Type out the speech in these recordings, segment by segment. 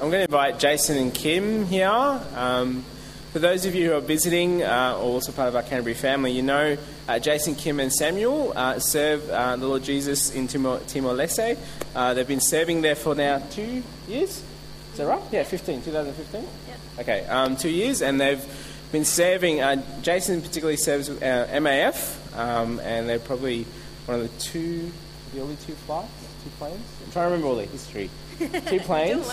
I'm going to invite Jason and Kim here. Um, for those of you who are visiting uh, or also part of our Canterbury family, you know uh, Jason, Kim, and Samuel uh, serve uh, the Lord Jesus in Timor, Leste. Uh, they've been serving there for now two years. Is that right? Yeah, 15, 2015? Yep. Okay, um, two years, and they've been serving. Uh, Jason particularly serves with MAF, um, and they're probably one of the two, the only two flights, two planes. I'm trying to remember all the history. Two planes.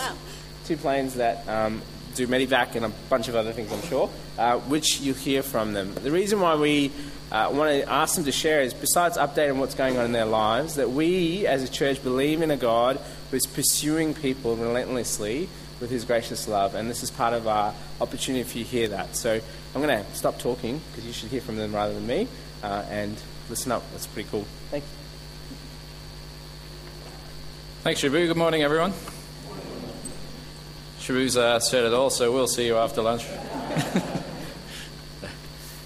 Two planes that um, do Medivac and a bunch of other things, I'm sure, uh, which you hear from them. The reason why we uh, want to ask them to share is, besides updating what's going on in their lives, that we as a church believe in a God who is pursuing people relentlessly with his gracious love, and this is part of our opportunity for you to hear that. So I'm going to stop talking because you should hear from them rather than me, uh, and listen up. That's pretty cool. Thank you. Thanks, Shabu. Good morning, everyone. Shabu's uh, said it all, so we'll see you after lunch.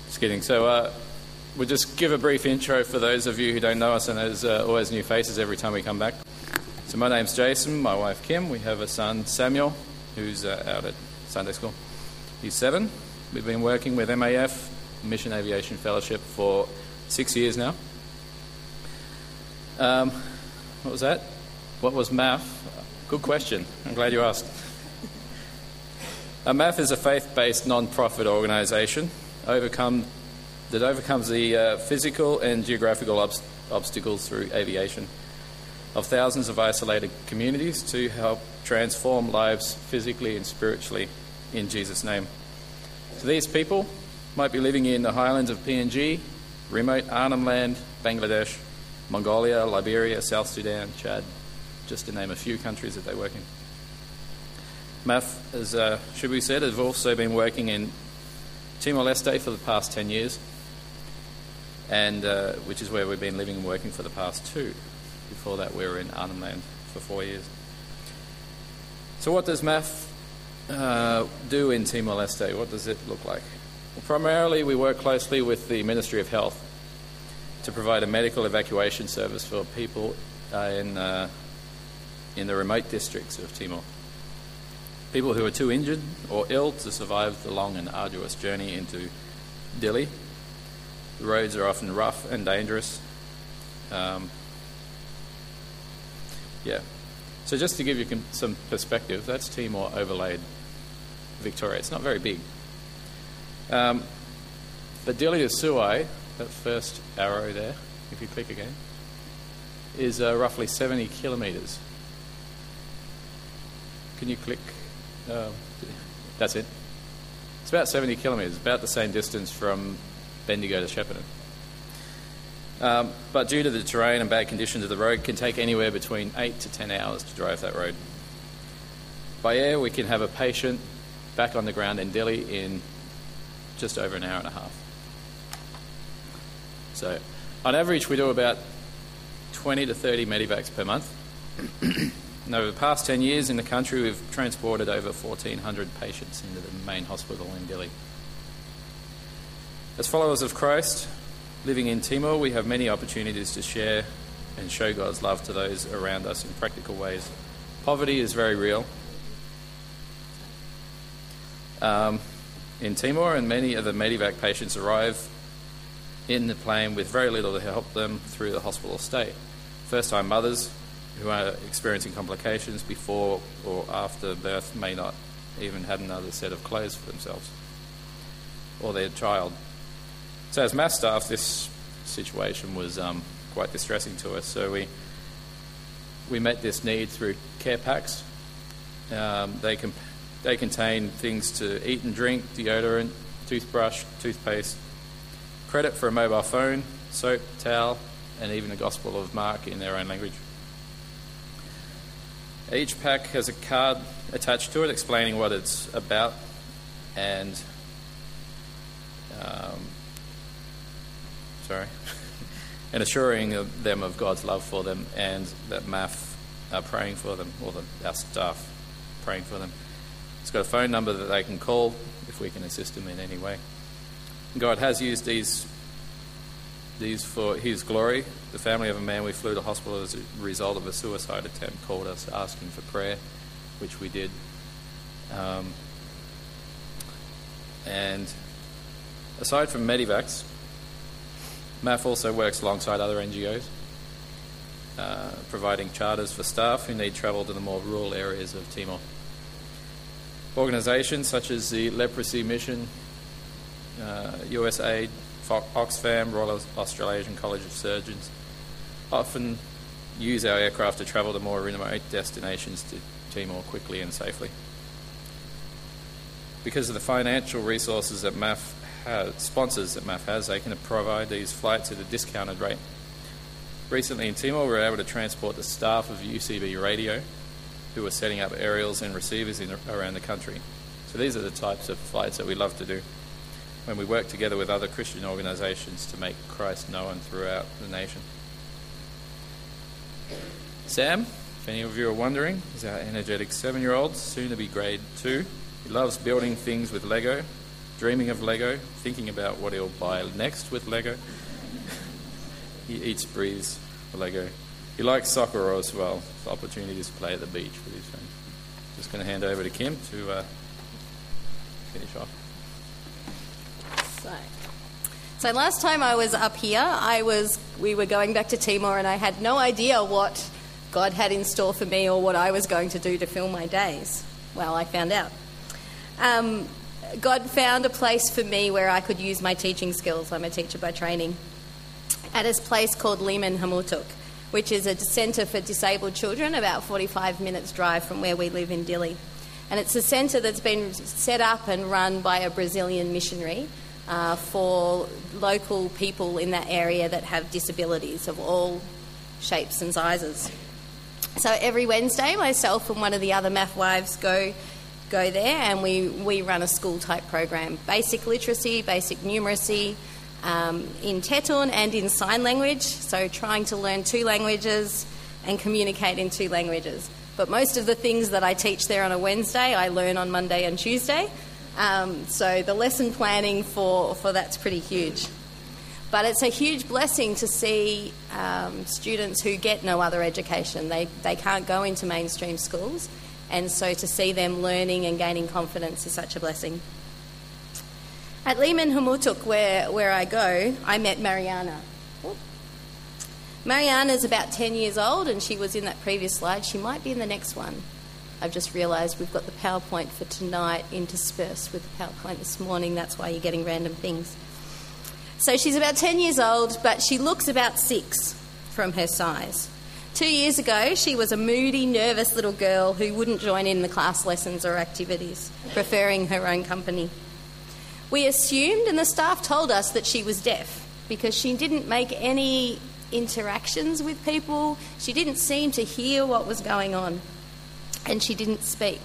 just kidding. So uh, we'll just give a brief intro for those of you who don't know us, and there's uh, always new faces every time we come back. So my name's Jason, my wife Kim. We have a son, Samuel, who's uh, out at Sunday school. He's seven. We've been working with MAF, Mission Aviation Fellowship, for six years now. Um, what was that? What was MAF? Good question. I'm glad you asked. MAF is a faith based non profit organisation overcome, that overcomes the uh, physical and geographical ob- obstacles through aviation of thousands of isolated communities to help transform lives physically and spiritually in Jesus' name. So these people might be living in the highlands of PNG, remote Arnhem Land, Bangladesh, Mongolia, Liberia, South Sudan, Chad, just to name a few countries that they work in. MAF, as uh, Shibu said, have also been working in Timor Leste for the past 10 years, and uh, which is where we've been living and working for the past two. Before that, we were in Arnhem Land for four years. So, what does MAF uh, do in Timor Leste? What does it look like? Well, primarily, we work closely with the Ministry of Health to provide a medical evacuation service for people uh, in, uh, in the remote districts of Timor people who are too injured or ill to survive the long and arduous journey into Dili. The roads are often rough and dangerous. Um, yeah. So, just to give you some perspective, that's Timor overlaid Victoria. It's not very big. Um, but Dili to Suai, that first arrow there, if you click again, is uh, roughly 70 kilometres. Can you click um, that's it. It's about 70 kilometres, about the same distance from Bendigo to Shepparton. Um, but due to the terrain and bad conditions of the road, it can take anywhere between 8 to 10 hours to drive that road. By air, we can have a patient back on the ground in Dili in just over an hour and a half. So, on average, we do about 20 to 30 medivacs per month. And over the past 10 years in the country, we've transported over 1,400 patients into the main hospital in Dili. As followers of Christ, living in Timor, we have many opportunities to share and show God's love to those around us in practical ways. Poverty is very real. Um, in Timor, and many of the Medivac patients arrive in the plane with very little to help them through the hospital stay. First time mothers who are experiencing complications before or after birth may not even have another set of clothes for themselves or their child. So, as MAF staff, this situation was um, quite distressing to us. So, we, we met this need through care packs. Um, they, they contain things to eat and drink, deodorant, toothbrush, toothpaste, credit for a mobile phone, soap, towel, and even a Gospel of Mark in their own language. Each pack has a card attached to it explaining what it's about and um, sorry, and assuring them of God's love for them and that MAF are praying for them, or the, our staff praying for them. It's got a phone number that they can call if we can assist them in any way. God has used these these for His glory. The family of a man we flew to hospital as a result of a suicide attempt called us asking for prayer, which we did. Um, and aside from Medivacs, MAF also works alongside other NGOs, uh, providing charters for staff who need travel to the more rural areas of Timor. Organisations such as the Leprosy Mission, uh, USAID, Oxfam, Royal Australasian College of Surgeons often use our aircraft to travel to more remote destinations to Timor quickly and safely. Because of the financial resources that MAF has, sponsors that MAF has, they can provide these flights at a discounted rate. Recently in Timor, we were able to transport the staff of UCB Radio, who were setting up aerials and receivers in, around the country. So these are the types of flights that we love to do when we work together with other Christian organisations to make Christ known throughout the nation. Sam, if any of you are wondering, is our energetic seven year old, soon to be grade two. He loves building things with Lego, dreaming of Lego, thinking about what he'll buy next with Lego. he eats, breathes Lego. He likes soccer as well, opportunities to play at the beach with his friends. Just going to hand over to Kim to uh, finish off. So, so last time I was up here, I was we were going back to Timor, and I had no idea what God had in store for me or what I was going to do to fill my days. Well, I found out. Um, God found a place for me where I could use my teaching skills. I'm a teacher by training. At a place called Liman Hamutuk, which is a centre for disabled children, about 45 minutes' drive from where we live in Dili. And it's a centre that's been set up and run by a Brazilian missionary uh, for local people in that area that have disabilities of all shapes and sizes. So every Wednesday, myself and one of the other MAF wives go go there and we, we run a school type program basic literacy, basic numeracy um, in Tetun and in sign language. So trying to learn two languages and communicate in two languages. But most of the things that I teach there on a Wednesday, I learn on Monday and Tuesday. Um, so the lesson planning for, for that's pretty huge. But it's a huge blessing to see um, students who get no other education. They, they can't go into mainstream schools, and so to see them learning and gaining confidence is such a blessing. At Liman Hamutuk, where, where I go, I met Mariana. Mariana is about 10 years old, and she was in that previous slide. She might be in the next one. I've just realised we've got the PowerPoint for tonight interspersed with the PowerPoint this morning. That's why you're getting random things. So she's about 10 years old, but she looks about six from her size. Two years ago, she was a moody, nervous little girl who wouldn't join in the class lessons or activities, preferring her own company. We assumed, and the staff told us, that she was deaf because she didn't make any interactions with people. She didn't seem to hear what was going on and she didn't speak.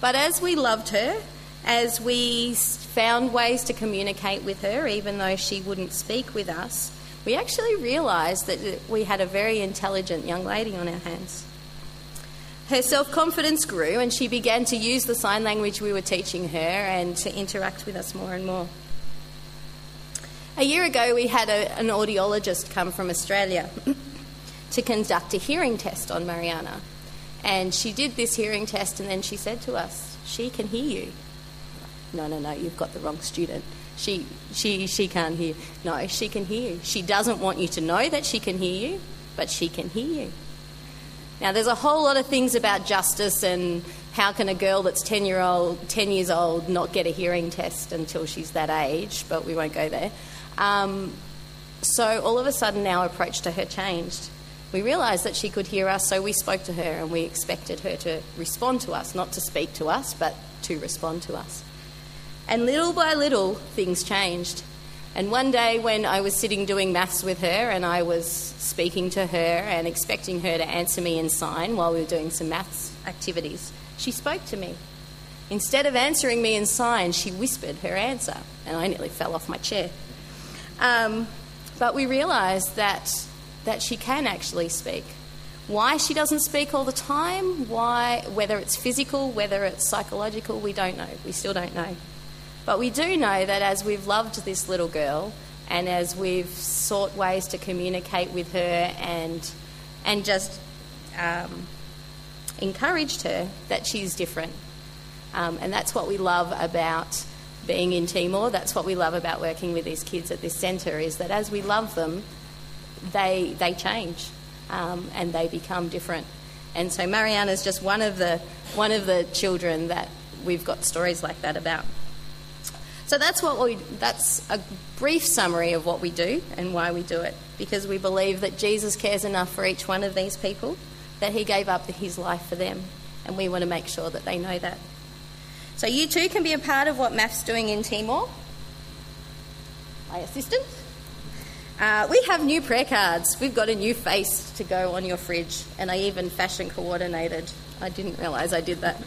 But as we loved her, as we found ways to communicate with her, even though she wouldn't speak with us, we actually realised that we had a very intelligent young lady on our hands. Her self confidence grew, and she began to use the sign language we were teaching her and to interact with us more and more. A year ago, we had a, an audiologist come from Australia to conduct a hearing test on Mariana. And she did this hearing test, and then she said to us, She can hear you. No, no, no, you've got the wrong student. She, she, she can't hear. No, she can hear you. She doesn't want you to know that she can hear you, but she can hear you. Now, there's a whole lot of things about justice and how can a girl that's 10, year old, 10 years old not get a hearing test until she's that age, but we won't go there. Um, so all of a sudden, our approach to her changed we realised that she could hear us, so we spoke to her and we expected her to respond to us, not to speak to us, but to respond to us. And little by little, things changed. And one day, when I was sitting doing maths with her and I was speaking to her and expecting her to answer me in sign while we were doing some maths activities, she spoke to me. Instead of answering me in sign, she whispered her answer, and I nearly fell off my chair. Um, but we realised that that she can actually speak. Why she doesn't speak all the time, why, whether it's physical, whether it's psychological, we don't know. We still don't know. But we do know that as we've loved this little girl and as we've sought ways to communicate with her and, and just um, encouraged her, that she's different. Um, and that's what we love about being in Timor. That's what we love about working with these kids at this centre is that as we love them, they, they change um, and they become different. And so Mariana is just one of the one of the children that we've got stories like that about. So that's what we that's a brief summary of what we do and why we do it because we believe that Jesus cares enough for each one of these people that he gave up his life for them and we want to make sure that they know that. So you too can be a part of what MAF's doing in Timor. My assistant. Uh, we have new prayer cards. We've got a new face to go on your fridge, and I even fashion coordinated. I didn't realise I did that.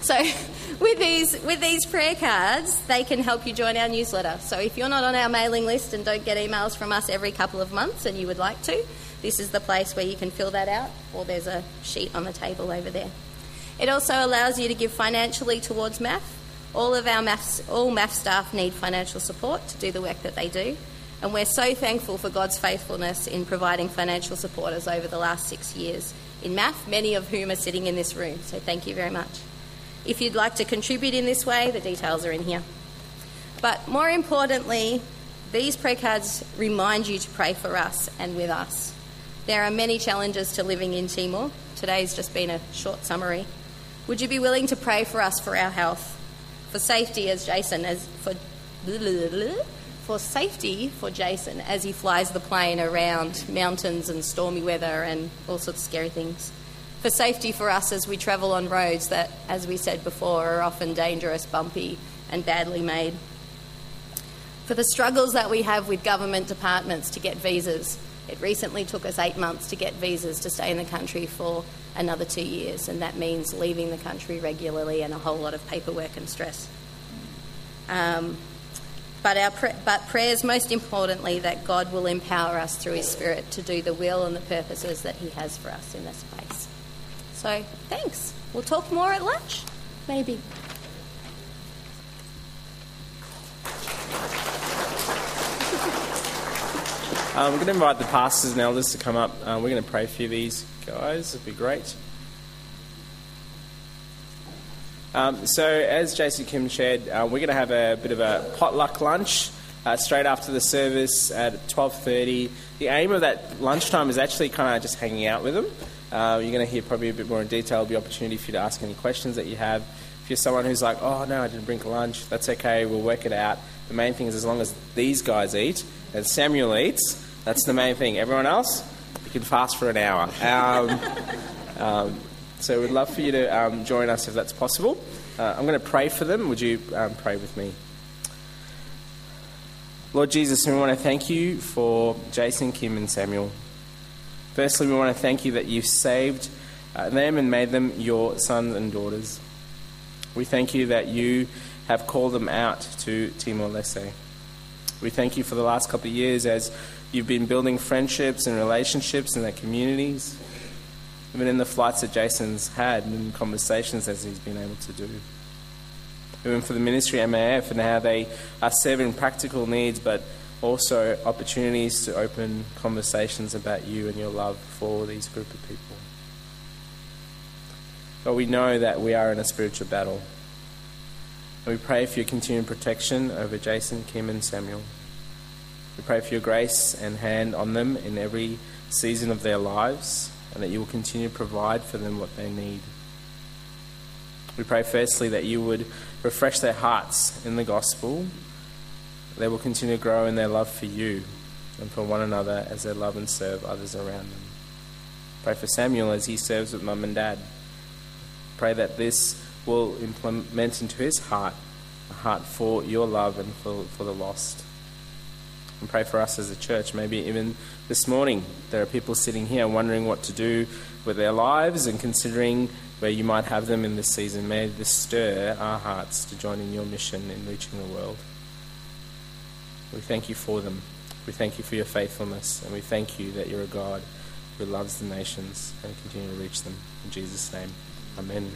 So, with these with these prayer cards, they can help you join our newsletter. So, if you're not on our mailing list and don't get emails from us every couple of months, and you would like to, this is the place where you can fill that out, or there's a sheet on the table over there. It also allows you to give financially towards MAF. All of our MAF, all MAF staff need financial support to do the work that they do. And we're so thankful for God's faithfulness in providing financial supporters over the last six years in MAF, many of whom are sitting in this room. So thank you very much. If you'd like to contribute in this way, the details are in here. But more importantly, these prayer cards remind you to pray for us and with us. There are many challenges to living in Timor. Today's just been a short summary. Would you be willing to pray for us for our health, for safety as Jason, as for for safety for Jason as he flies the plane around mountains and stormy weather and all sorts of scary things. For safety for us as we travel on roads that, as we said before, are often dangerous, bumpy, and badly made. For the struggles that we have with government departments to get visas. It recently took us eight months to get visas to stay in the country for another two years, and that means leaving the country regularly and a whole lot of paperwork and stress. Um, but, our but prayers, most importantly, that God will empower us through His Spirit to do the will and the purposes that He has for us in this place. So, thanks. We'll talk more at lunch, maybe. Um, we're going to invite the pastors and elders to come up. Uh, we're going to pray for these guys. It'd be great. Um, so, as Jason Kim shared, uh, we're going to have a bit of a potluck lunch uh, straight after the service at 12:30. The aim of that lunchtime is actually kind of just hanging out with them. Uh, you're going to hear probably a bit more in detail. There'll be opportunity for you to ask any questions that you have. If you're someone who's like, "Oh no, I didn't bring lunch," that's okay. We'll work it out. The main thing is as long as these guys eat and Samuel eats, that's the main thing. Everyone else, you can fast for an hour. Um, um, so we'd love for you to um, join us if that's possible. Uh, I'm going to pray for them. Would you um, pray with me? Lord Jesus, we want to thank you for Jason, Kim, and Samuel. Firstly, we want to thank you that you've saved uh, them and made them your sons and daughters. We thank you that you have called them out to Timor Leste. We thank you for the last couple of years as you've been building friendships and relationships in their communities even in the flights that Jason's had and in conversations as he's been able to do. Even for the ministry MAF and how they are serving practical needs, but also opportunities to open conversations about you and your love for these group of people. But we know that we are in a spiritual battle. And we pray for your continued protection over Jason, Kim, and Samuel. We pray for your grace and hand on them in every season of their lives and that you will continue to provide for them what they need. We pray firstly that you would refresh their hearts in the gospel. They will continue to grow in their love for you and for one another as they love and serve others around them. Pray for Samuel as he serves with mum and dad. Pray that this will implement into his heart a heart for your love and for, for the lost and pray for us as a church. Maybe even this morning there are people sitting here wondering what to do with their lives and considering where you might have them in this season. May this stir our hearts to join in your mission in reaching the world. We thank you for them. We thank you for your faithfulness, and we thank you that you're a God who loves the nations and continue to reach them. In Jesus' name, Amen.